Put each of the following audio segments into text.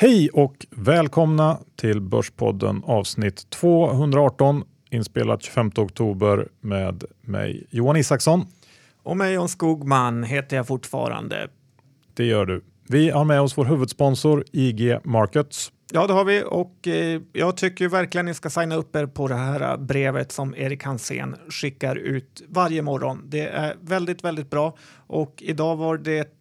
Hej och välkomna till Börspodden avsnitt 218 inspelat 25 oktober med mig Johan Isaksson. Och mig John Skogman heter jag fortfarande. Det gör du. Vi har med oss vår huvudsponsor IG Markets. Ja, det har vi och eh, jag tycker verkligen ni ska signa upp er på det här brevet som Erik Hansén skickar ut varje morgon. Det är väldigt, väldigt bra och idag var det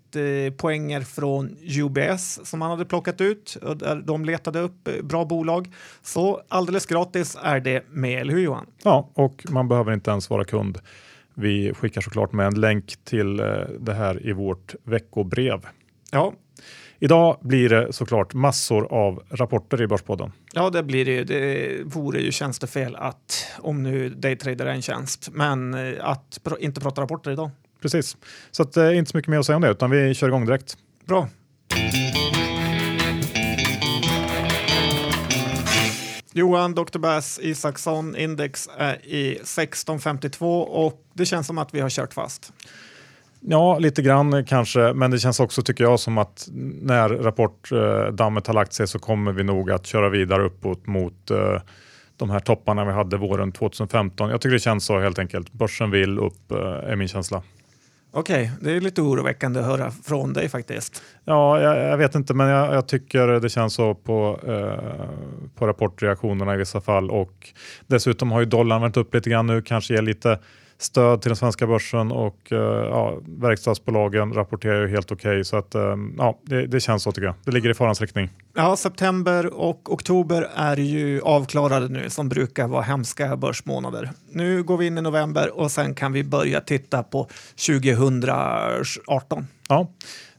poänger från UBS som han hade plockat ut. De letade upp eh, bra bolag. Så alldeles gratis är det med, eller hur Johan? Ja, och man behöver inte ens vara kund. Vi skickar såklart med en länk till eh, det här i vårt veckobrev. Ja, Idag blir det såklart massor av rapporter i Börspodden. Ja, det blir det ju. Det vore ju tjänstefel att, om nu daytrader är en tjänst, men eh, att inte prata rapporter idag. Precis, så att, eh, inte så mycket mer att säga om det, utan vi kör igång direkt. Bra. Johan Dr. Bass Isaksson index är i 1652 och det känns som att vi har kört fast. Ja, lite grann kanske, men det känns också tycker jag som att när rapportdammet har lagt sig så kommer vi nog att köra vidare uppåt mot eh, de här topparna vi hade våren 2015. Jag tycker det känns så helt enkelt. Börsen vill upp eh, är min känsla. Okej, okay, det är lite oroväckande att höra från dig faktiskt. Ja, jag, jag vet inte, men jag, jag, tycker det känns så på, eh, på rapportreaktionerna i vissa fall och dessutom har ju dollarn varit upp lite grann nu, kanske ger lite stöd till den svenska börsen och uh, ja, verkstadsbolagen rapporterar ju helt okej. Okay, så att, um, ja, det, det, känns så tycker jag. Det ligger i farans riktning. Ja, september och oktober är ju avklarade nu som brukar vara hemska börsmånader. Nu går vi in i november och sen kan vi börja titta på 2018. Ja,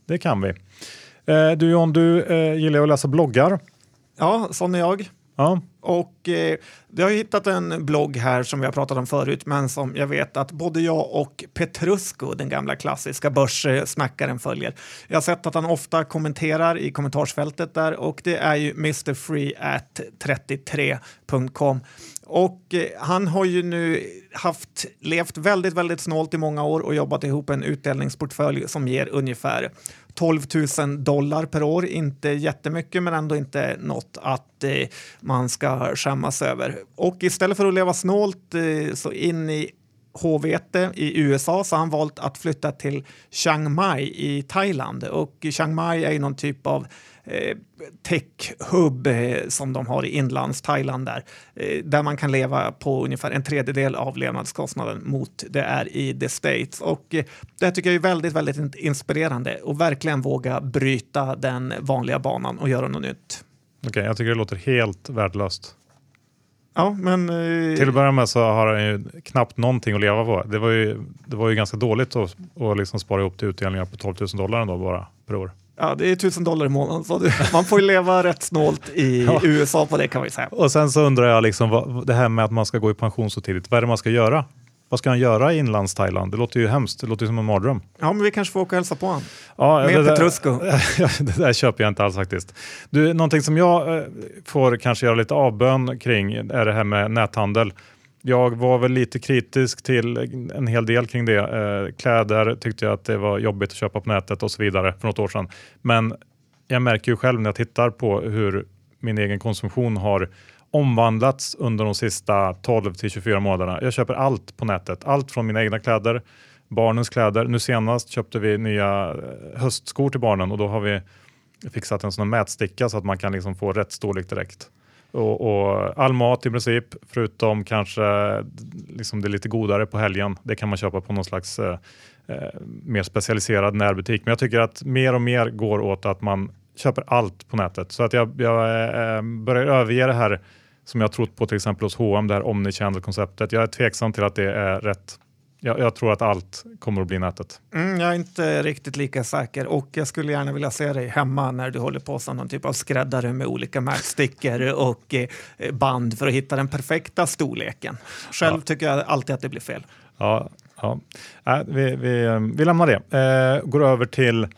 det kan vi. Eh, du John, du eh, gillar att läsa bloggar. Ja, sån är jag. Ja. Och eh, jag har hittat en blogg här som vi har pratat om förut, men som jag vet att både jag och Petrusco, den gamla klassiska börssnackaren, följer. Jag har sett att han ofta kommenterar i kommentarsfältet där och det är ju mrfreeat33.com. Och eh, han har ju nu haft, levt väldigt, väldigt snålt i många år och jobbat ihop en utdelningsportfölj som ger ungefär 12 000 dollar per år. Inte jättemycket, men ändå inte något att eh, man ska skämmas över. Och istället för att leva snålt eh, så in i H-vete i USA så har han valt att flytta till Chiang Mai i Thailand. Och Chiang Mai är ju någon typ av tech-hub eh, som de har i inlands-Thailand där, eh, där man kan leva på ungefär en tredjedel av levnadskostnaden mot det är i the States. Och eh, det tycker jag är väldigt, väldigt inspirerande och verkligen våga bryta den vanliga banan och göra något nytt. Okej, okay, jag tycker det låter helt värdelöst. Ja, men, eh, Till att börja med så har han ju knappt någonting att leva på. Det var ju, det var ju ganska dåligt att, att liksom spara ihop till utdelningar på 12 000 dollar ändå bara per år. Ja, det är tusen dollar i månaden. Så man får ju leva rätt snålt i ja. USA på det kan vi säga. Och sen så undrar jag, liksom, vad, det här med att man ska gå i pension så tidigt. Vad är det man ska göra? Vad ska han göra i inlands-Thailand? Det låter ju hemskt. Det låter ju som en mardröm. Ja, men vi kanske får åka och hälsa på honom. Ja, Med Petrusco. det där köper jag inte alls faktiskt. Du, någonting som jag eh, får kanske göra lite avbön kring är det här med näthandel. Jag var väl lite kritisk till en hel del kring det. Eh, kläder tyckte jag att det var jobbigt att köpa på nätet och så vidare för något år sedan. Men jag märker ju själv när jag tittar på hur min egen konsumtion har omvandlats under de sista 12 till 24 månaderna. Jag köper allt på nätet. Allt från mina egna kläder, barnens kläder. Nu senast köpte vi nya eh, höstskor till barnen och då har vi fixat en sån mätsticka så att man kan liksom få rätt storlek direkt. Och, och, all mat i princip, förutom kanske liksom det lite godare på helgen. Det kan man köpa på någon slags eh, eh, mer specialiserad närbutik. Men jag tycker att mer och mer går åt att man köper allt på nätet. Så att jag, jag eh, börjar överge det här som jag trott på till exempel hos H&M det här omnichannel-konceptet. Jag är tveksam till att det är rätt. Jag, jag, tror att allt kommer att bli nätet. Mm, jag är inte riktigt lika säker och jag skulle gärna vilja se dig hemma när du håller på som någon typ av skräddare med olika märkstickor och eh, band för att hitta den perfekta storleken. Själv ja. tycker jag alltid att det blir fel. Ja, ja. Äh, vi, vi, vi lämnar det. Eh, går över till Eh,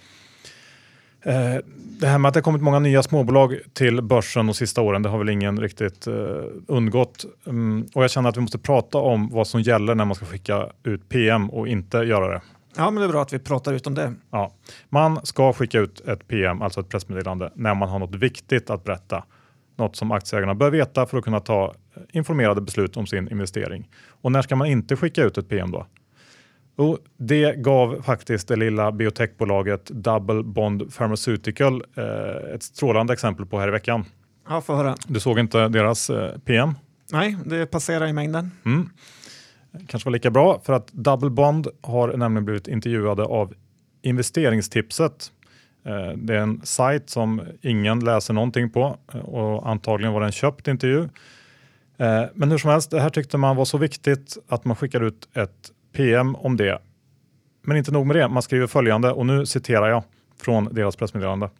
det här med att det kommit många nya småbolag till börsen de sista åren, det har väl ingen riktigt uh, undgått. Um, och jag känner att vi måste prata om vad som gäller när man ska skicka ut PM och inte göra det. Ja, men det är bra att vi pratar ut om det. Ja. Man ska skicka ut ett PM, alltså ett pressmeddelande, när man har något viktigt att berätta. Något som aktieägarna bör veta för att kunna ta informerade beslut om sin investering. Och när ska man inte skicka ut ett PM då? Och det gav faktiskt det lilla biotechbolaget Double Bond Pharmaceutical eh, ett strålande exempel på här i veckan. Ja, få höra. Du såg inte deras eh, PM? Nej, det passerar i mängden. Mm. Kanske var lika bra för att Double Bond har nämligen blivit intervjuade av Investeringstipset. Eh, det är en sajt som ingen läser någonting på eh, och antagligen var det en köpt intervju. Eh, men hur som helst, det här tyckte man var så viktigt att man skickade ut ett PM om det. Men inte nog med det, man skriver följande och nu citerar jag från deras pressmeddelande.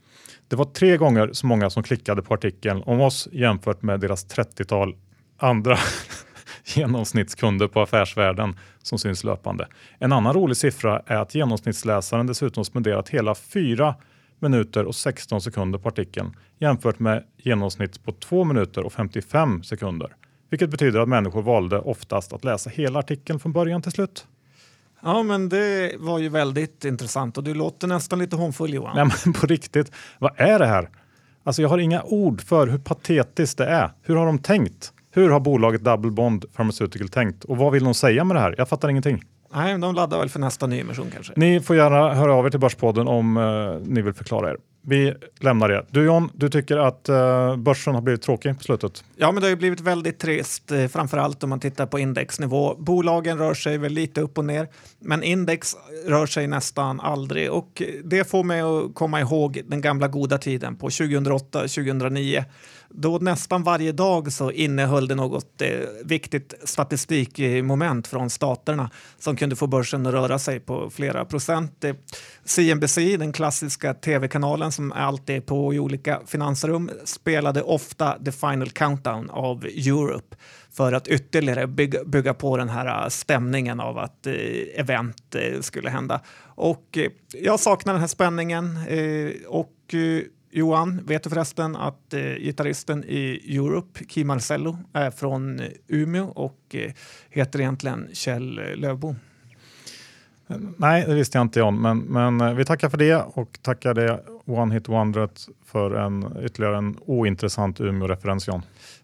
Det var tre gånger så många som klickade på artikeln om oss jämfört med deras 30-tal andra genomsnittskunder på Affärsvärlden som syns löpande. En annan rolig siffra är att genomsnittsläsaren dessutom spenderat hela 4 minuter och 16 sekunder på artikeln jämfört med genomsnitt på 2 minuter och 55 sekunder. Vilket betyder att människor valde oftast att läsa hela artikeln från början till slut. Ja, men det var ju väldigt intressant och du låter nästan lite hånfull Johan. Nej, men på riktigt, vad är det här? Alltså jag har inga ord för hur patetiskt det är. Hur har de tänkt? Hur har bolaget Double Bond Pharmaceutical tänkt? Och vad vill de säga med det här? Jag fattar ingenting. Nej, de laddar väl för nästa nyemission kanske. Ni får gärna höra av er till Börspodden om uh, ni vill förklara er. Vi lämnar det. Du John, du tycker att eh, börsen har blivit tråkig på slutet? Ja, men det har blivit väldigt trist, framför framförallt om man tittar på indexnivå. Bolagen rör sig väl lite upp och ner, men index rör sig nästan aldrig och det får mig att komma ihåg den gamla goda tiden på 2008-2009 då nästan varje dag så innehöll det något eh, viktigt statistikmoment från staterna som kunde få börsen att röra sig på flera procent. Eh, CNBC, den klassiska tv-kanalen som alltid är på i olika finansrum, spelade ofta The Final Countdown av Europe för att ytterligare bygga, bygga på den här eh, stämningen av att eh, event eh, skulle hända. Och eh, jag saknar den här spänningen eh, och eh, Johan, vet du förresten att eh, gitarristen i Europe, Kim Marcello, är från Umeå och eh, heter egentligen Kjell Lövbom? Nej, det visste jag inte John, men, men eh, vi tackar för det och tackar det One Hit Wondret för en, ytterligare en ointressant Umeå-referens John.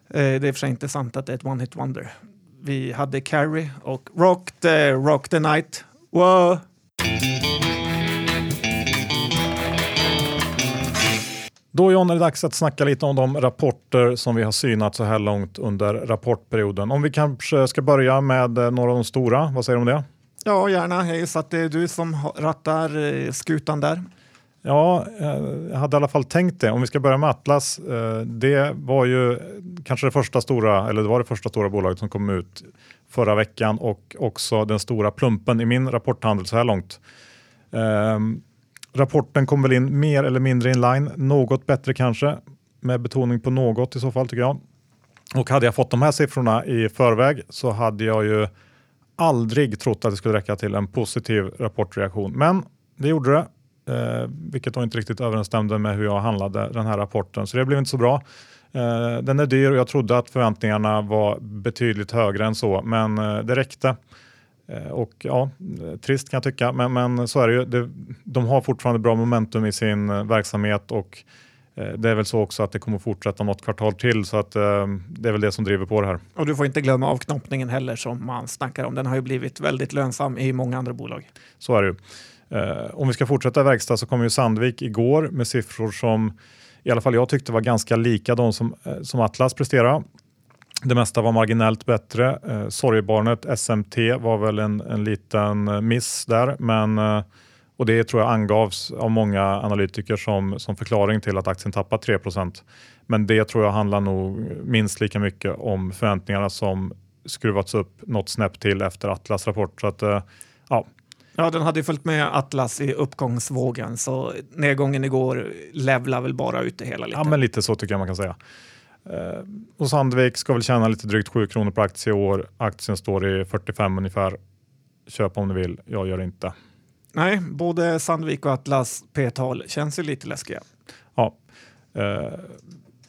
Eh, det är för sig inte sant att det är ett One Hit Wonder. Vi hade Carrie och Rock the, rock the Night. Wow. Då John är det dags att snacka lite om de rapporter som vi har synat så här långt under rapportperioden. Om vi kanske ska börja med eh, några av de stora, vad säger du om det? Ja, gärna. Jag gissar att det är du som rattar eh, skutan där. Ja, eh, jag hade i alla fall tänkt det. Om vi ska börja med Atlas. Det var ju kanske det första stora, eller det var det första stora bolaget som kom ut förra veckan och också den stora plumpen i min rapporthandel så här långt. Ehm, Rapporten kom väl in mer eller mindre in line, något bättre kanske, med betoning på något i så fall tycker jag. Och hade jag fått de här siffrorna i förväg så hade jag ju aldrig trott att det skulle räcka till en positiv rapportreaktion. Men det gjorde det, eh, vilket då inte riktigt överensstämde med hur jag handlade den här rapporten. Så det blev inte så bra. Eh, den är dyr och jag trodde att förväntningarna var betydligt högre än så, men eh, det räckte. Eh, och ja, trist kan jag tycka, men, men så är det ju. Det, de har fortfarande bra momentum i sin eh, verksamhet och eh, det är väl så också att det kommer fortsätta något kvartal till så att det är väl det som driver på det här. Och du får inte glömma avknoppningen heller som man snackar om. Den har ju blivit väldigt lönsam i många andra bolag. Så är det ju. om vi ska fortsätta verkstad så kom ju Sandvik igår med siffror som i alla fall jag tyckte var ganska lika de som, som Atlas presterar. Det mesta var marginellt bättre. Eh, sorgebarnet SMT var väl en, en liten eh, miss där, men eh, och det tror jag angavs av många analytiker som, som förklaring till att aktien tappat 3% Men det tror jag handlar nog minst lika mycket om förväntningarna som skruvats upp något snäpp till efter Atlas rapport. Så att, eh, ja. ja, den hade ju följt med Atlas i uppgångsvågen så nedgången igår levlar väl bara ut det hela lite. Ja, men lite så tycker jag man kan säga. Eh, och Sandvik ska väl tjäna lite drygt 7 kronor per aktie i år. Aktien står i 45 ungefär. Köp om ni vill, jag gör inte. Nej, både Sandvik och Atlas P-tal känns ju lite läskiga. Ja. Eh,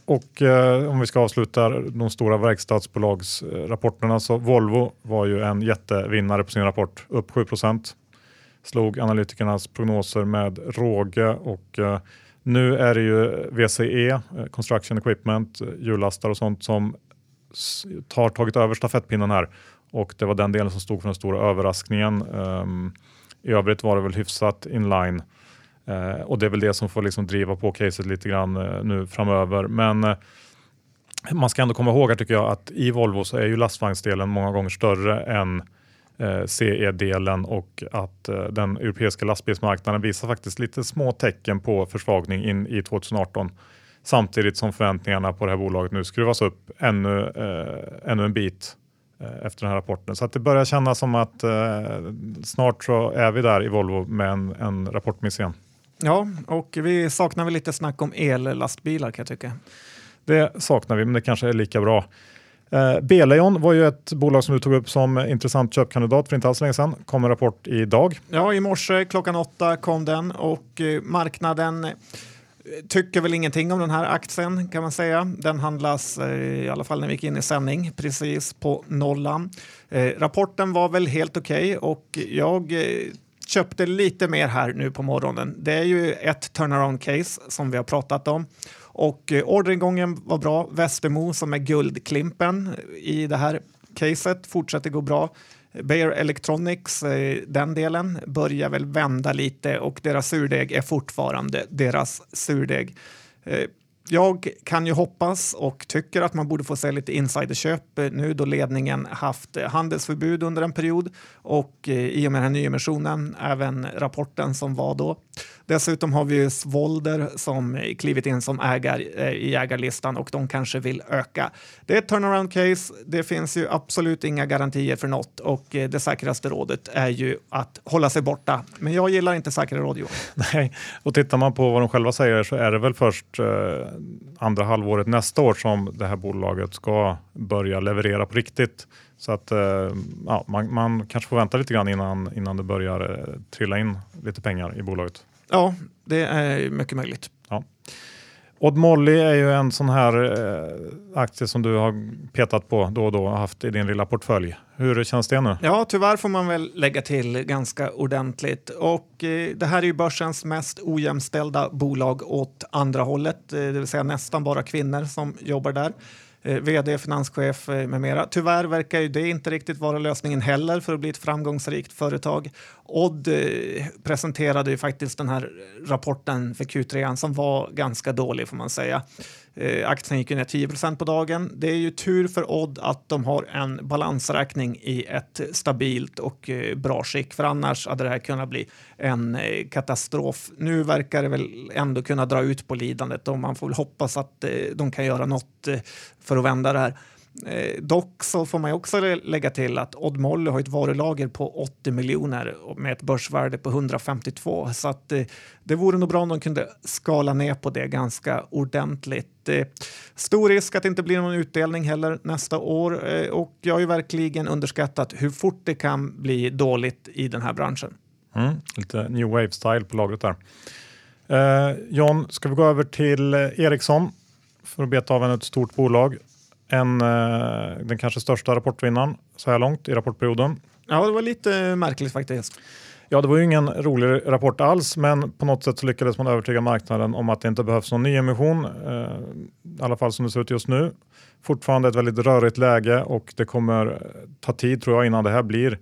och eh, om vi ska avsluta de stora verkstadsbolagsrapporterna så Volvo var ju en jättevinnare på sin rapport, upp 7 procent. slog analytikernas prognoser med råge och eh, nu är det ju VCE, eh, Construction Equipment, eh, hjullastare och sånt som har tagit över stafettpinnen här och det var den delen som stod för den stora överraskningen. Um, I övrigt var det väl hyfsat inline uh, och det är väl det som får liksom driva på caset lite grann uh, nu framöver. Men uh, man ska ändå komma ihåg här tycker jag att i Volvo så är ju lastvagnsdelen många gånger större än CE-delen och att den europeiska lastbilsmarknaden visar faktiskt lite små tecken på försvagning in i 2018 samtidigt som förväntningarna på det här bolaget nu skruvas upp ännu, eh, ännu en bit eh, efter den här rapporten. Så att det börjar kännas som att eh, snart så är vi där i Volvo med en, en rapportmiss igen. Ja, och vi saknar väl lite snack om ellastbilar kan jag tycka. Det saknar vi, men det kanske är lika bra. Eh, B-Lejon var ju ett bolag som du tog upp som intressant köpkandidat för inte alls länge sedan. kom en rapport idag. Ja, i morse klockan åtta kom den och eh, marknaden eh, tycker väl ingenting om den här aktien kan man säga. Den handlas eh, i alla fall när vi gick in i sändning precis på nollan. Eh, rapporten var väl helt okej okay och jag eh, köpte lite mer här nu på morgonen. Det är ju ett turnaround case som vi har pratat om och eh, orderingången var bra. Västermo som är guldklimpen i det här caset fortsätter gå bra. Beijer Electronics, eh, den delen, börjar väl vända lite och deras surdeg är fortfarande deras surdeg. Eh, jag kan ju hoppas och tycker att man borde få se lite insiderköp nu då ledningen haft handelsförbud under en period och eh, i och med den här nyemissionen även rapporten som var då. Dessutom har vi ju Svolder som klivit in som ägare eh, i ägarlistan och de kanske vill öka. Det är ett turnaround case. Det finns ju absolut inga garantier för något och eh, det säkraste rådet är ju att hålla sig borta. Men jag gillar inte säkra råd. Nej, och tittar man på vad de själva säger så är det väl först andra halvåret nästa år som det här bolaget ska börja leverera på riktigt. Så att eh, ja, man, man, kanske får vänta lite grann innan, innan det börjar eh, trilla in lite pengar i bolaget. Ja, det är mycket möjligt. Ja. Odd Molly är ju en sån här eh, aktie som du har petat på då och då och haft i din lilla portfölj. Hur känns det nu? Ja, tyvärr får man väl lägga till ganska ordentligt. Och eh, det här är ju börsens mest ojämställda bolag åt andra hållet, eh, det vill säga nästan bara kvinnor som jobbar där. Eh, vd, finanschef eh, med mera. Tyvärr verkar ju det inte riktigt vara lösningen heller för att bli ett framgångsrikt företag. Odd eh, presenterade ju faktiskt den här rapporten för Q3 som var ganska dålig får man säga. Eh, aktien gick ner 10% på dagen. Det är ju tur för Odd att de har en balansräkning i ett stabilt och eh, bra skick, för annars hade det här kunnat bli en eh, katastrof. Nu verkar det väl ändå kunna dra ut på lidandet och man får väl hoppas att eh, de kan göra något eh, för att vända det här. Eh, dock så får man också lägga till att Odd Molly har ett varulager på 80 miljoner med ett börsvärde på 152 så att eh, det vore nog bra om de kunde skala ner på det ganska ordentligt. Eh, stor risk att det inte blir någon utdelning heller nästa år eh, och jag har ju verkligen underskattat hur fort det kan bli dåligt i den här branschen. Mm, lite new wave style på lagret där. Eh, John, ska vi gå över till eh, Ericsson för att beta av en ett stort bolag en, eh, den kanske största rapportvinnaren så här långt i rapportperioden. Ja, det var lite märkligt faktiskt. Ja, det var ju ingen rolig rapport alls, men på något sätt så lyckades man övertyga marknaden om att det inte behövs någon nyemission, eh, i alla fall som det ser ut just nu. Fortfarande ett väldigt rörigt läge och det kommer ta tid tror jag innan det här blir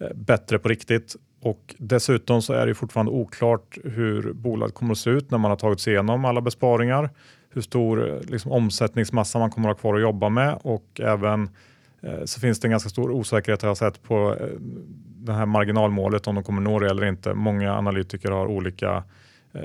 eh, bättre på riktigt. Och dessutom så är det fortfarande oklart hur bolaget kommer att se ut när man har tagit sig igenom alla besparingar hur stor eh, liksom, omsättningsmassa man kommer att ha kvar att jobba med och även eh, så finns det en ganska stor osäkerhet har jag sett på eh, det här marginalmålet om de kommer nå det eller inte. Många analytiker har olika eh,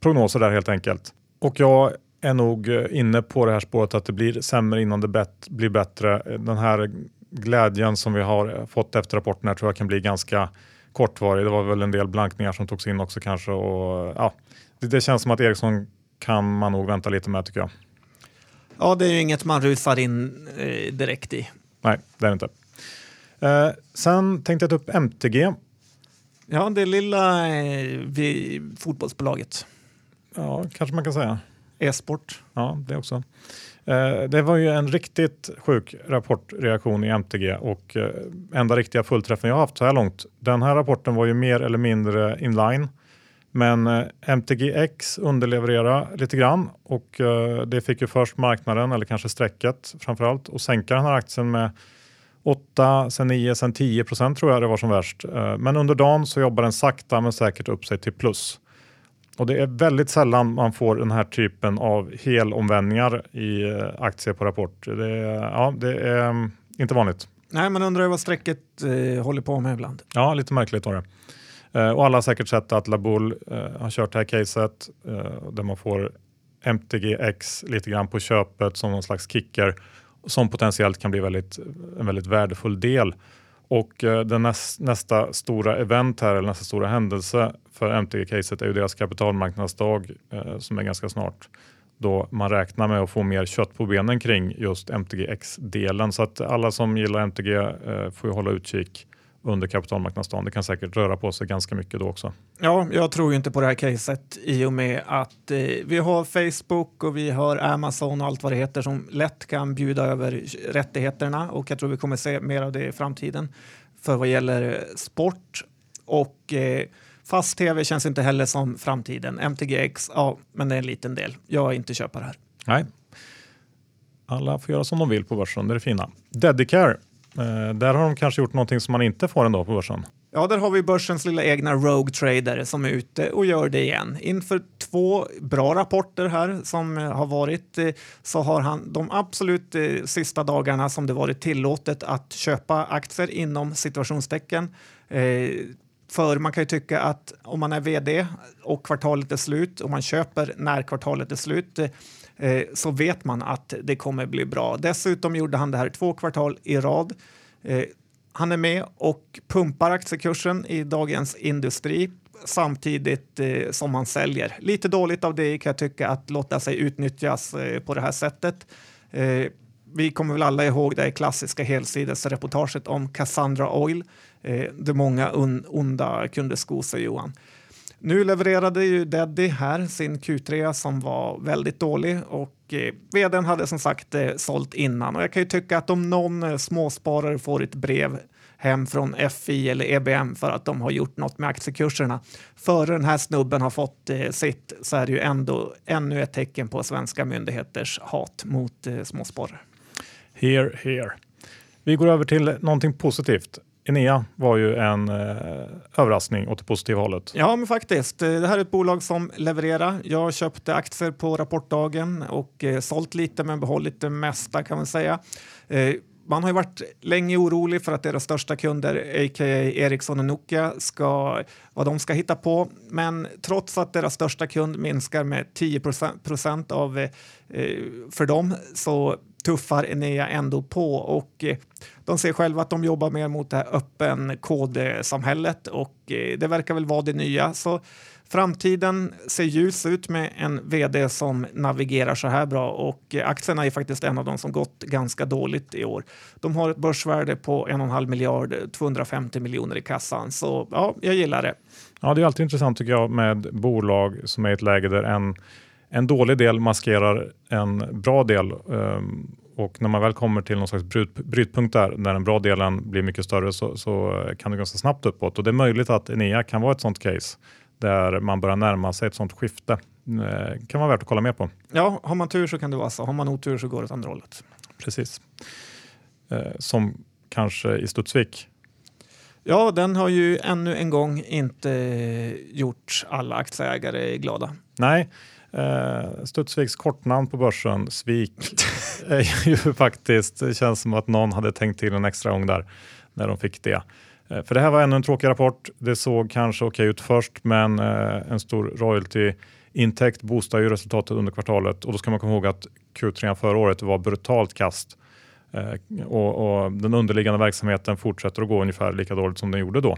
prognoser där helt enkelt. Och jag är nog eh, inne på det här spåret att det blir sämre innan det bet blir bättre. Den här glädjen som vi har eh, fått efter rapporten här tror jag kan bli ganska kortvarig. Det var väl en del blankningar som togs in också kanske och ja, det, det känns som att Ericsson kan man nog vänta lite med tycker jag. Ja, det är ju inget man rusar in eh, direkt i. Nej, det är det inte. Eh, sen tänkte jag ta upp MTG. Ja, det lilla eh, fotbollsbolaget. Ja, kanske man kan säga. e-sport. Ja, det också. Eh, det var ju en riktigt sjuk rapportreaktion i MTG och eh, enda riktiga fullträffen jag haft så här långt. Den här rapporten var ju mer eller mindre inline. Men eh, MTGX underlevererade lite grann och det fick ju först marknaden, eller kanske strecket framförallt, att sänka den här aktien med 8, sen 9, sen 10 procent tror jag det var som värst. Men under dagen så jobbar den sakta men säkert upp sig till plus. Och det är väldigt sällan man får den här typen av helomvändningar i eh, aktier på rapport. Det är, ja, det är mm, inte vanligt. Nej, man undrar vad strecket eh, håller på med ibland. Ja, lite märkligt var det. Eh, och alla har säkert sett att Laboul eh, har kört det här caset eh, där man får MTGX lite grann på köpet som någon slags kicker som potentiellt kan bli väldigt, en väldigt värdefull del och eh, den näst, nästa stora event här, eller nästa stora händelse för MTG-caset är ju deras kapitalmarknadsdag eh, som är ganska snart då man räknar med att få mer kött på benen kring just MTGX-delen. Så att alla som gillar MTG eh, får hålla utkik under kapitalmarknadsdagen. Det kan säkert röra på sig ganska mycket då också. Ja, jag tror ju inte på det här caset i och med att eh, vi har Facebook och vi har Amazon och allt vad det heter som lätt kan bjuda över rättigheterna och jag tror vi kommer se mer av det i framtiden för vad gäller sport och eh, fast tv känns inte heller som framtiden. MTGX, ja, men det är en liten del. Jag är inte köpare här. Nej. Alla får göra som de vill på börsen, det är det fina. Dedicare Eh, där har de kanske gjort någonting som man inte får ändå på börsen. Ja, där har vi börsens lilla egna Rogue Trader som är ute och gör det igen. Inför två bra rapporter här som eh, har varit eh, så har han de absolut sista dagarna som det varit tillåtet att köpa aktier inom situationstecken. För man kan ju tycka att om man är vd och kvartalet är slut och man köper när kvartalet är slut Eh, så vet man att det kommer bli bra. Dessutom gjorde han det här två kvartal i rad. Eh, han är med och pumpar aktiekursen i Dagens Industri samtidigt eh, som han säljer. Lite dåligt av det kan jag tycka att låta sig utnyttjas eh, på det här sättet. Eh, vi kommer väl alla ihåg det klassiska helsidesreportaget om Cassandra Oil, eh, där många onda kunde sko sig, Johan. Nu levererade ju Deddy här sin Q3 som var väldigt dålig och eh, vdn hade som sagt eh, sålt innan och jag kan ju tycka att om någon eh, småsparare får ett brev hem från FI eller EBM för att de har gjort något med aktiekurserna före den här snubben har fått eh, sitt så är det ju ändå ännu ett tecken på svenska myndigheters hat mot eh, småsparare. Here, here. Vi går över till någonting positivt. Enea var ju en eh, överraskning åt det positiva hållet. Ja, men faktiskt. Eh, det här är ett bolag som levererar. Jag köpte aktier på rapportdagen och eh, sålt lite men behållit det mesta kan man säga. Eh, man har ju varit länge orolig för att deras största kunder, a.k.a. Ericsson och Nokia, ska, vad de ska hitta på. Men trots att deras största kund minskar med 10 procent av eh, eh, för dem så tuffar Enea ändå på och eh, de ser själva att de jobbar mer mot det här öppen kodsamhället och eh, det verkar väl vara det nya. Så framtiden ser ljus ut med en vd som navigerar så här bra och eh, aktierna är faktiskt en av de som gått ganska dåligt i år. De har ett börsvärde på 1,5 miljard, 250 miljoner i kassan. Så ja, jag gillar det. Ja, det är alltid intressant tycker jag med bolag som är i ett läge där en en dålig del maskerar en bra del um, och när man väl kommer till någon slags bryt, brytpunkt där, när den bra delen blir mycket större så, så kan det ganska snabbt uppåt och det är möjligt att Enea kan vara ett sånt case där man börjar närma sig ett sånt skifte. Det kan vara värt att kolla mer på. Ja, har man tur så kan det vara så. Har man otur så går det åt andra hållet. Precis. Eh, som kanske i Studsvik. Ja, den har ju ännu en gång inte gjort alla aktieägare glada. Nej, Eh, Studsviks kortnamn på börsen, Svik, är ju faktiskt, det känns som att någon hade tänkt till en extra gång där när de fick det. Eh, för det här var ännu en tråkig rapport. Det såg kanske okej ut först, men eh, en stor royalty-intäkt boostar ju resultatet under kvartalet och då ska man komma ihåg att Q3 förra året var brutalt kast eh, och, och den underliggande verksamheten fortsätter att gå ungefär lika dåligt som den gjorde då.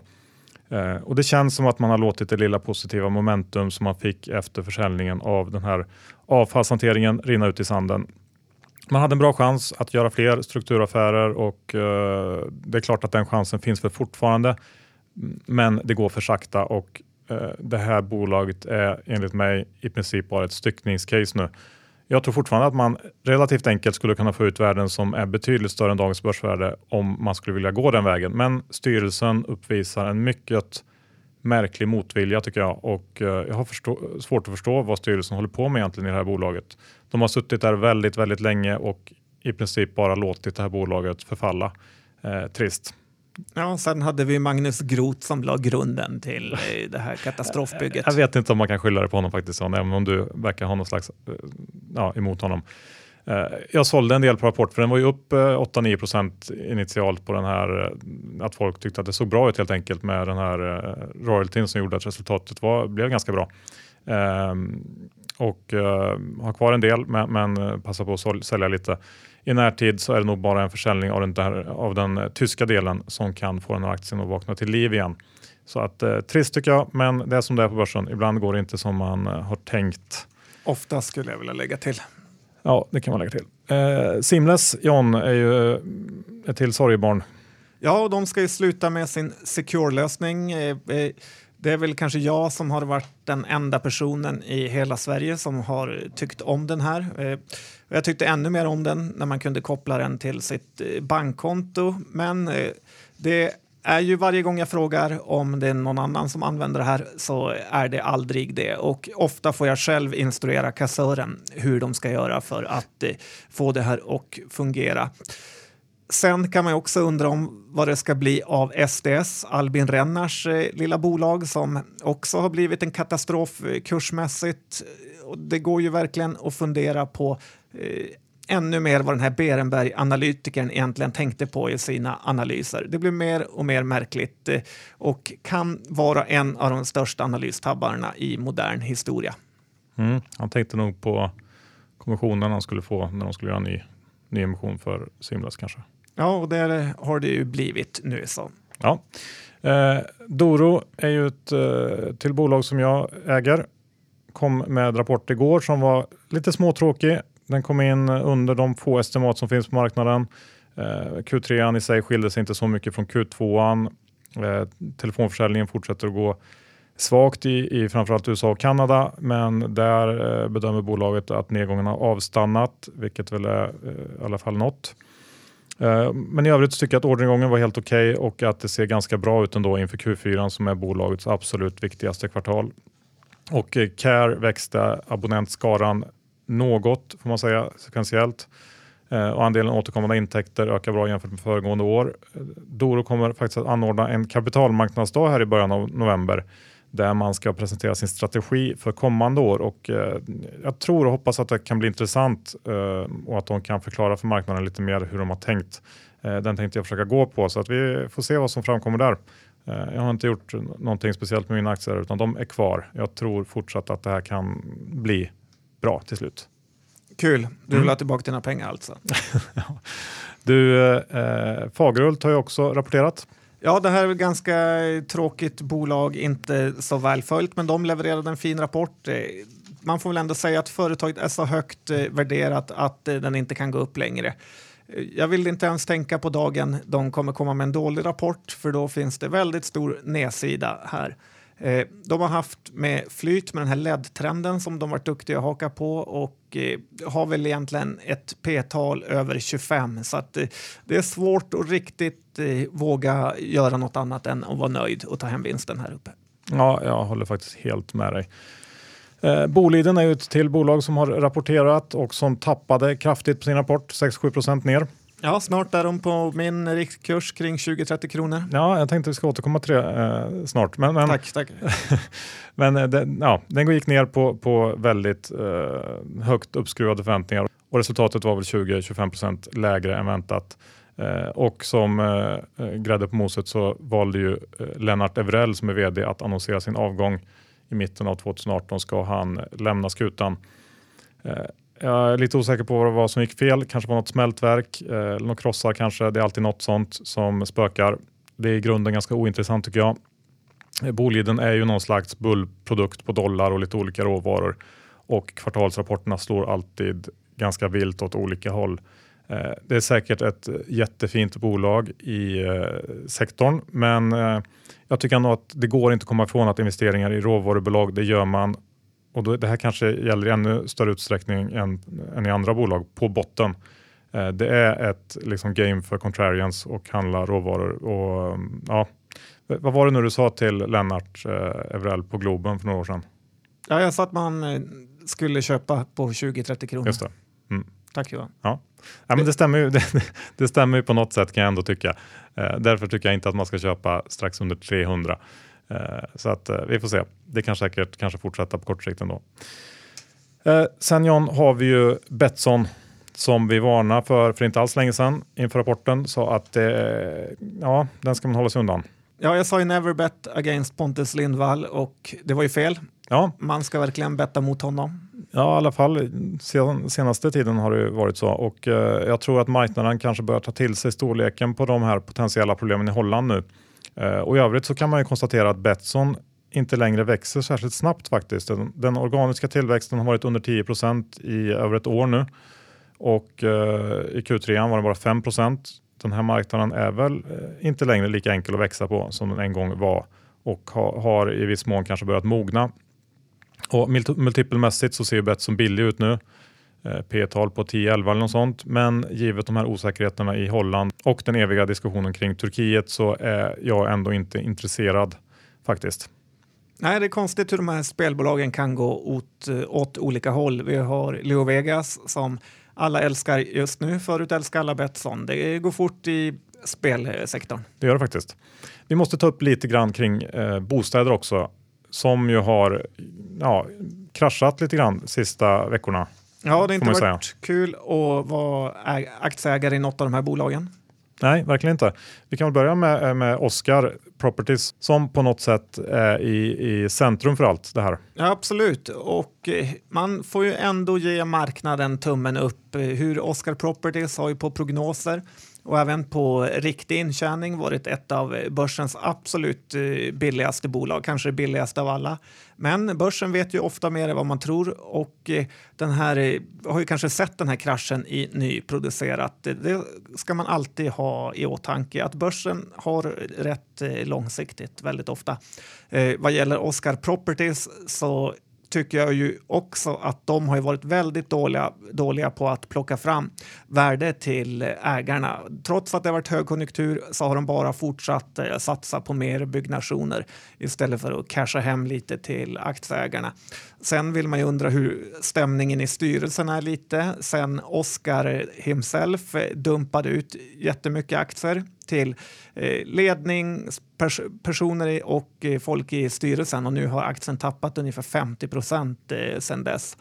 Eh, och Det känns som att man har låtit det lilla positiva momentum som man fick efter försäljningen av den här avfallshanteringen rinna ut i sanden. Man hade en bra chans att göra fler strukturaffärer och eh, det är klart att den chansen finns för fortfarande. Men det går för sakta och Eh, det här bolaget är enligt mig i princip bara ett styckningscase nu. Jag tror fortfarande att man relativt enkelt skulle kunna få ut värden som är betydligt större än dagens börsvärde om man skulle vilja gå den vägen. Men styrelsen uppvisar en mycket märklig motvilja tycker jag och eh, jag har förstå, svårt att förstå vad styrelsen håller på med egentligen i det här bolaget. De har suttit där väldigt, väldigt länge och i princip bara låtit det här bolaget förfalla. Eh, trist. Ja, sen hade vi Magnus Groth som la grunden till eh, det här katastrofbygget. Jag vet inte om man kan skylla det på honom faktiskt, även om du verkar ha någon slags eh, ja, emot honom. Eh, jag sålde en del på Rapport för den var ju upp eh, 8-9% initialt på den här, eh, att folk tyckte att det såg bra ut helt enkelt med den här royaltyn som gjorde att resultatet var, blev ganska bra. Ehm, och har kvar en del men, men passar på att sälja lite i närtid så är det nog bara en försäljning av den, där, av den tyska delen som kan få den här aktien att vakna till liv igen. Så att eh, trist tycker jag, men det är som det är på börsen. Ibland går det inte som man eh, har tänkt. Ofta skulle jag vilja lägga till. Ja, det kan man lägga till. Eh, Simless, John, är ju eh, ett till sorgebarn. Ja, och de ska ju sluta med sin Secure-lösning. Eh, det är väl kanske jag som har varit den enda personen i hela Sverige som har tyckt om den här. Eh, jag tyckte ännu mer om den när man kunde koppla den till sitt eh, bankkonto. Men eh, det är ju varje gång jag frågar om det är någon annan som använder det här så är det aldrig det. Och ofta får jag själv instruera kassören hur de ska göra för att eh, få det här att fungera. Sen kan man också undra om vad det ska bli av SDS, Albin Rennars eh, lilla bolag som också har blivit en katastrof eh, kursmässigt. Det går ju verkligen att fundera på eh, ännu mer vad den här Berenberg-analytikern egentligen tänkte på i sina analyser. Det blir mer och mer märkligt eh, och kan vara en av de största analystabbarna i modern historia. Mm, han tänkte nog på kommissionen han skulle få när de skulle göra en ny, ny emission för Simlas kanske. Ja, och det har det ju blivit nu. Så. Ja. Eh, Doro är ju ett eh, till bolag som jag äger. Kom med rapport igår som var lite småtråkig. Den kom in under de få estimat som finns på marknaden. Eh, Q3 i sig skilde sig inte så mycket från Q2. Eh, telefonförsäljningen fortsätter att gå svagt i, i framförallt USA och Kanada, men där eh, bedömer bolaget att nedgången har avstannat, vilket väl är eh, i alla fall något. Eh, men i övrigt tycker jag att orderingången var helt okej okay och att det ser ganska bra ut ändå inför Q4 som är bolagets absolut viktigaste kvartal. Och eh, Care växte abonnentskaran något får man säga sekventiellt eh, och andelen återkommande intäkter ökar bra jämfört med föregående år. Eh, Doro kommer faktiskt att anordna en kapitalmarknadsdag här i början av november där man ska presentera sin strategi för kommande år och eh, jag tror och hoppas att det kan bli intressant och att de kan förklara för marknaden lite mer hur de har tänkt. Den tänkte jag försöka gå på så att vi får se vad som framkommer där. Jag har inte gjort någonting speciellt med mina aktier utan de är kvar. Jag tror fortsatt att det här kan bli bra till slut. Kul, du vill mm. ha tillbaka dina pengar alltså? du, eh, Fagerhult har ju också rapporterat. Ja, det här är ett ganska tråkigt bolag, inte så välföljt, men de levererade en fin rapport. Eh, man får väl ändå säga att företaget är så högt eh, värderat att eh, den inte kan gå upp längre. Jag vill inte ens tänka på dagen de kommer komma med en dålig rapport, för då finns det väldigt stor nedsida här. Eh, de har haft med flyt med den här LED-trenden som de varit duktiga att haka på och eh, har väl egentligen ett p-tal över 25 så att eh, det är svårt att riktigt eh, våga göra något annat än att vara nöjd och ta hem vinsten här uppe. Ja, jag håller faktiskt helt med dig. Eh, Boliden är ju ett till bolag som har rapporterat och som tappade kraftigt på sin rapport, 6-7 procent ner. Ja, snart är de på min riktkurs kring 20-30 kronor. Ja, jag tänkte vi ska återkomma till det eh, snart. Men, men, tack, tack. men eh, det, ja, den gick ner på, på väldigt eh, högt uppskruvade förväntningar och resultatet var väl 20-25% lägre än väntat. Eh, och som eh, eh, grädde på moset så valde ju eh, Lennart Evrell som är vd att annonsera sin avgång i mitten av 2018 ska han lämna skutan. Jag är lite osäker på vad som gick fel. Kanske var något smältverk eh, eller krossar kanske. Det är alltid något sånt som spökar. Det är i grunden ganska ointressant tycker jag. Eh, Boliden är ju någon slags bullprodukt på dollar och lite olika råvaror och kvartalsrapporterna slår alltid ganska vilt åt olika håll. Eh, det är säkert ett jättefint bolag i eh, sektorn, men eh, jag tycker ändå att det går inte att komma ifrån att investeringar i råvarubolag, det gör man och då, det här kanske gäller i ännu större utsträckning än, än i andra bolag på botten. Det är ett liksom, game för contrarians och handla råvaror. Och, ja, vad var det nu du sa till Lennart Evrell på Globen för några år sedan? Ja, jag sa att man skulle köpa på 20-30 kronor. Just det. Mm. Tack Johan. Ja. Ja, men det, stämmer ju, det, det, stämmer ju på något sätt kan jag ändå tycka. Eh, därför tycker jag inte att man ska köpa strax under 300. Eh, så att eh, vi får se. Det kan säkert kanske fortsätta på kort sikt ändå. Eh, sen John har vi ju Betsson som vi varnade för för inte alls länge sedan inför rapporten. Så att ja, den ska man hålla sig undan. Ja, jag sa ju never bet against Pontus Lindvall och det var ju fel. Ja. Man ska verkligen betta mot honom. Ja, i alla fall sen, senaste tiden har det varit så och eh, jag tror att marknaden kanske börjar ta till sig storleken på de här potentiella problemen i Holland nu. Eh, och i övrigt så kan man ju konstatera att Betsson inte längre växer särskilt snabbt faktiskt. Den, den organiska tillväxten har varit under 10% i över ett år nu och eh, i Q3 var det bara 5% Den här marknaden är väl eh, inte längre lika enkel att växa på som den en gång var och ha, har i viss mån kanske börjat mogna. Och multipelmässigt så ser Betsson billig ut nu. Eh, P-tal på 10-11 eller något sånt. Men givet de här osäkerheterna i Holland och den eviga diskussionen kring Turkiet så är jag ändå inte intresserad faktiskt. Nej, det är konstigt hur de här spelbolagen kan gå åt, åt olika håll. Vi har Leo Vegas som alla älskar just nu. Förut älskade alla Betsson. Det går fort i spelsektorn. Det gör det faktiskt. Vi måste ta upp lite grann kring eh, bostäder också som ju har ja, kraschat lite grann sista veckorna. Ja, det har inte varit säga. kul att vara aktieägare i något av de här bolagen. Nej, verkligen inte. Vi kan väl börja med, med Oscar Properties som på något sätt är i, i centrum för allt det här. Ja, absolut, och eh, man får ju ändå ge marknaden tummen upp. Hur Oscar Properties har ju på prognoser och även på riktig intjäning varit ett av börsens absolut eh, billigaste bolag, kanske det billigaste av alla. Men börsen vet ju ofta mer än vad man tror och eh, den här eh, har ju kanske sett den här kraschen i nyproducerat. Det ska man alltid ha i åtanke att börsen har rätt långsiktigt väldigt ofta. Vad gäller Oscar Properties så tycker jag ju också att de har varit väldigt dåliga, dåliga på att plocka fram värde till ägarna. Trots att det har varit högkonjunktur så har de bara fortsatt eh, satsa på mer byggnationer istället för att casha hem lite till aktieägarna. Sen vill man ju undra hur stämningen i styrelsen är lite. Sen Oscar himself dumpade ut jättemycket aktier till eh, ledning, pers personer och eh, folk i styrelsen och nu har aktien tappat ungefär 50 procent eh, sedan dess.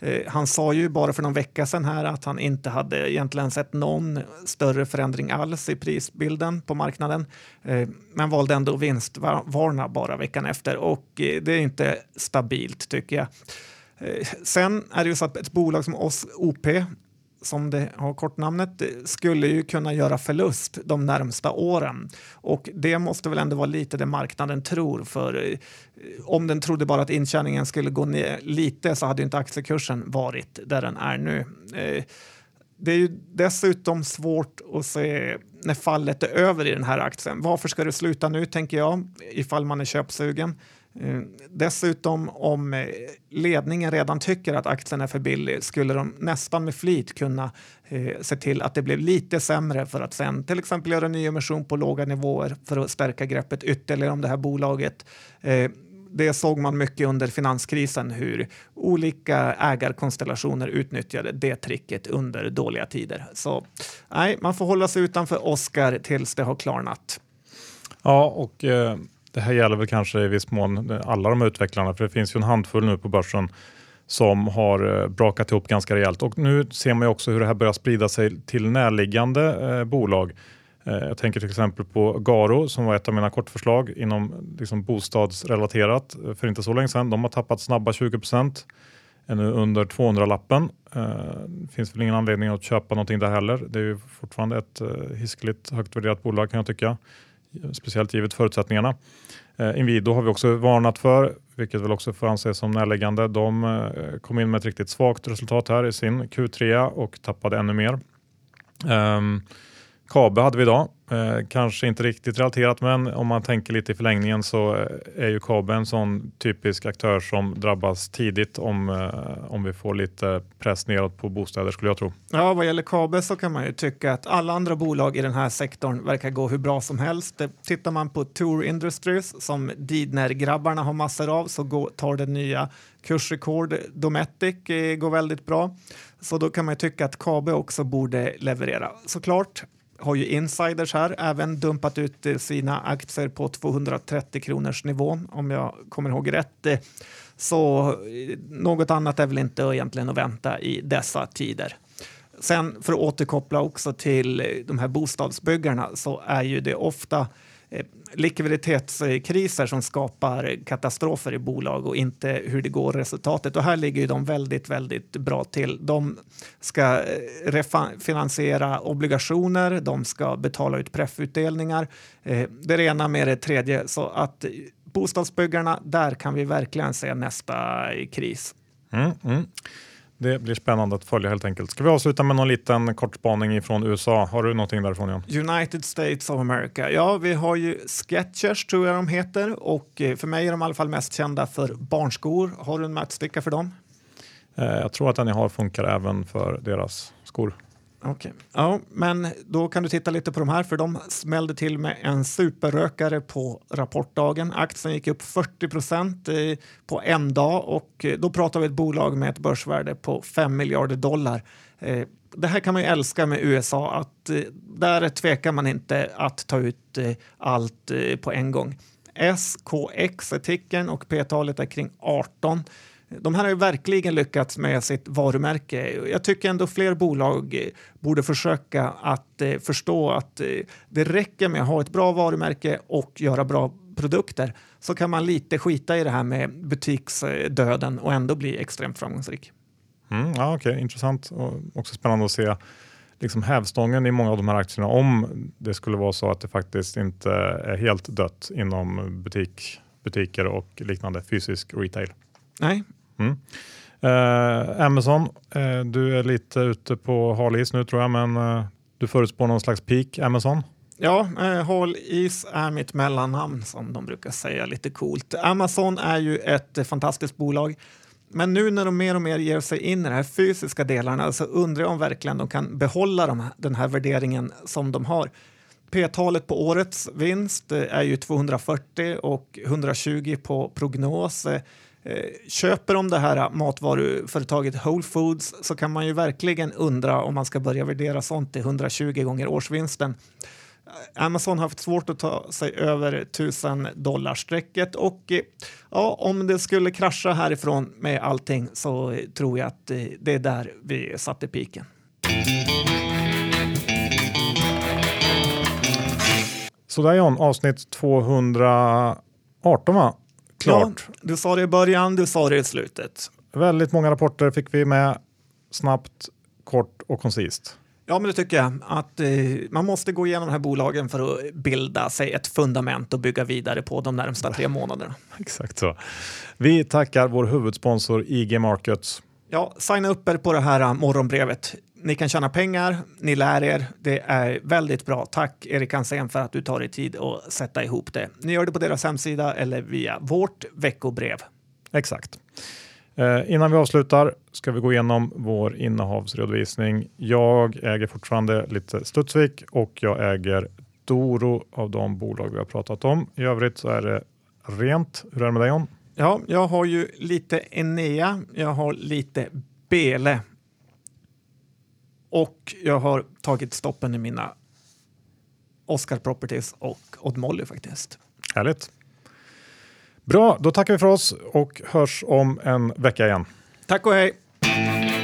Eh, han sa ju bara för någon vecka sedan här att han inte hade egentligen sett någon större förändring alls i prisbilden på marknaden, eh, men valde ändå vinstvarna bara veckan efter och eh, det är inte stabilt tycker jag. Sen är det ju så att ett bolag som OP som det har kortnamnet, skulle ju kunna göra förlust de närmsta åren. Och det måste väl ändå vara lite det marknaden tror. För eh, om den trodde bara att intjäningen skulle gå ner lite så hade inte aktiekursen varit där den är nu. Eh, det är ju dessutom svårt att se när fallet är över i den här aktien. Varför ska det sluta nu, tänker jag, ifall man är köpsugen. Eh, dessutom om eh, ledningen redan tycker att aktien är för billig skulle de nästan med flit kunna eh, se till att det blev lite sämre för att sen till exempel göra en nyemission på låga nivåer för att stärka greppet ytterligare om det här bolaget. Eh, det såg man mycket under finanskrisen hur olika ägarkonstellationer utnyttjade det tricket under dåliga tider. Så nej, man får hålla sig utanför Oscar tills det har klarnat. Ja, och eh det här gäller väl kanske i viss mån alla de utvecklarna, för det finns ju en handfull nu på börsen som har eh, brakat ihop ganska rejält. Och nu ser man ju också hur det här börjar sprida sig till närliggande eh, bolag. Eh, jag tänker till exempel på Garo som var ett av mina kortförslag inom liksom bostadsrelaterat eh, för inte så länge sedan. De har tappat snabba 20 procent, är nu under 200-lappen. Det eh, finns väl ingen anledning att köpa någonting där heller. Det är ju fortfarande ett hiskligt högt värderat bolag kan jag tycka speciellt givet förutsättningarna. Eh, Inwido har vi också varnat för, vilket väl också får anses som närliggande. De eh, kom in med ett riktigt svagt resultat här i sin Q3 och tappade ännu mer. Um, Kabe hade vi idag. Eh, kanske inte riktigt relaterat men om man tänker lite i förlängningen så eh, är ju Kabe en sån typisk aktör som drabbas tidigt om, eh, om vi får lite press neråt på bostäder skulle jag tro. Ja, vad gäller Kabe så kan man ju tycka att alla andra bolag i den här sektorn verkar gå hur bra som helst. Tittar man på Tour Industries som Didner-grabbarna har massor av så går, tar det nya kursrekord. Dometic eh, går väldigt bra. Så då kan man ju tycka att Kabe också borde leverera. Såklart, har ju insiders här även dumpat ut eh, sina aktier på 230 kronors nivån om jag kommer ihåg rätt. Eh, så eh, något annat är väl inte egentligen att vänta i dessa tider. Sen för att återkoppla också till de här bostadsbyggarna så är ju det ofta likviditetskriser som skapar katastrofer i bolag och inte hur det går resultatet. Och här ligger ju de väldigt, väldigt bra till. De ska eh, refinansiera obligationer, de ska betala ut preffutdelningar. Eh, det är det ena med det tredje. Så att bostadsbyggarna, där kan vi verkligen se nästa kris. Mm, mm. Det blir spännande att följa helt enkelt. Ska vi avsluta med någon liten kort spaning från USA? Har du någonting därifrån Jan? United States of America. Ja, vi har ju Sketchers tror jag de heter och eh, för mig är de i alla fall mest kända för barnskor. Har du en mätsticka för dem? Eh, jag tror att den jag har funkar även för deras skor. Okej, okay. ja, men då kan du titta lite på de här för de smällde till med en superrökare på rapportdagen. Aktien gick upp 40 procent eh, på en dag och eh, då pratar vi ett bolag med ett börsvärde på 5 miljarder dollar. Eh, det här kan man ju älska med USA, att där tvekar man inte att ta ut allt på en gång. SKX är ticken och P-talet är kring 18. De här har ju verkligen lyckats med sitt varumärke. Jag tycker ändå fler bolag borde försöka att eh, förstå att eh, det räcker med att ha ett bra varumärke och göra bra produkter så kan man lite skita i det här med butiksdöden och ändå bli extremt framgångsrik. Mm, ja, okay. Intressant och också spännande att se liksom hävstången i många av de här aktierna om det skulle vara så att det faktiskt inte är helt dött inom butik, butiker och liknande fysisk retail. Nej, Mm. Eh, Amazon, eh, du är lite ute på hal is nu tror jag, men eh, du förutspår någon slags peak Amazon? Ja, eh, Is är mitt mellannamn som de brukar säga lite coolt. Amazon är ju ett eh, fantastiskt bolag. Men nu när de mer och mer ger sig in i de här fysiska delarna så undrar jag om verkligen de kan behålla de här, den här värderingen som de har. P-talet på årets vinst eh, är ju 240 och 120 på prognos. Eh, Eh, köper de det här äh, matvaruföretaget Whole Foods så kan man ju verkligen undra om man ska börja värdera sånt till 120 gånger årsvinsten. Eh, Amazon har haft svårt att ta sig över 1000 dollarstrecket och eh, ja, om det skulle krascha härifrån med allting så tror jag att det är där vi satte piken. Sådär John, avsnitt 218 va? Klart. Ja, du sa det i början, du sa det i slutet. Väldigt många rapporter fick vi med snabbt, kort och koncist. Ja, men det tycker jag. Att eh, man måste gå igenom de här bolagen för att bilda sig ett fundament och bygga vidare på de närmsta tre månaderna. Exakt så. Vi tackar vår huvudsponsor IG Markets. Ja, signa upp er på det här morgonbrevet. Ni kan tjäna pengar, ni lär er. Det är väldigt bra. Tack Erik Hansén för att du tar dig tid att sätta ihop det. Ni gör det på deras hemsida eller via vårt veckobrev. Exakt. Eh, innan vi avslutar ska vi gå igenom vår innehavsredovisning. Jag äger fortfarande lite Studsvik och jag äger Doro av de bolag vi har pratat om. I övrigt så är det rent. Hur är det med dig John? Ja, jag har ju lite Enea, jag har lite Bele och jag har tagit stoppen i mina Oscar Properties och Odd Molly faktiskt. Härligt. Bra, då tackar vi för oss och hörs om en vecka igen. Tack och hej!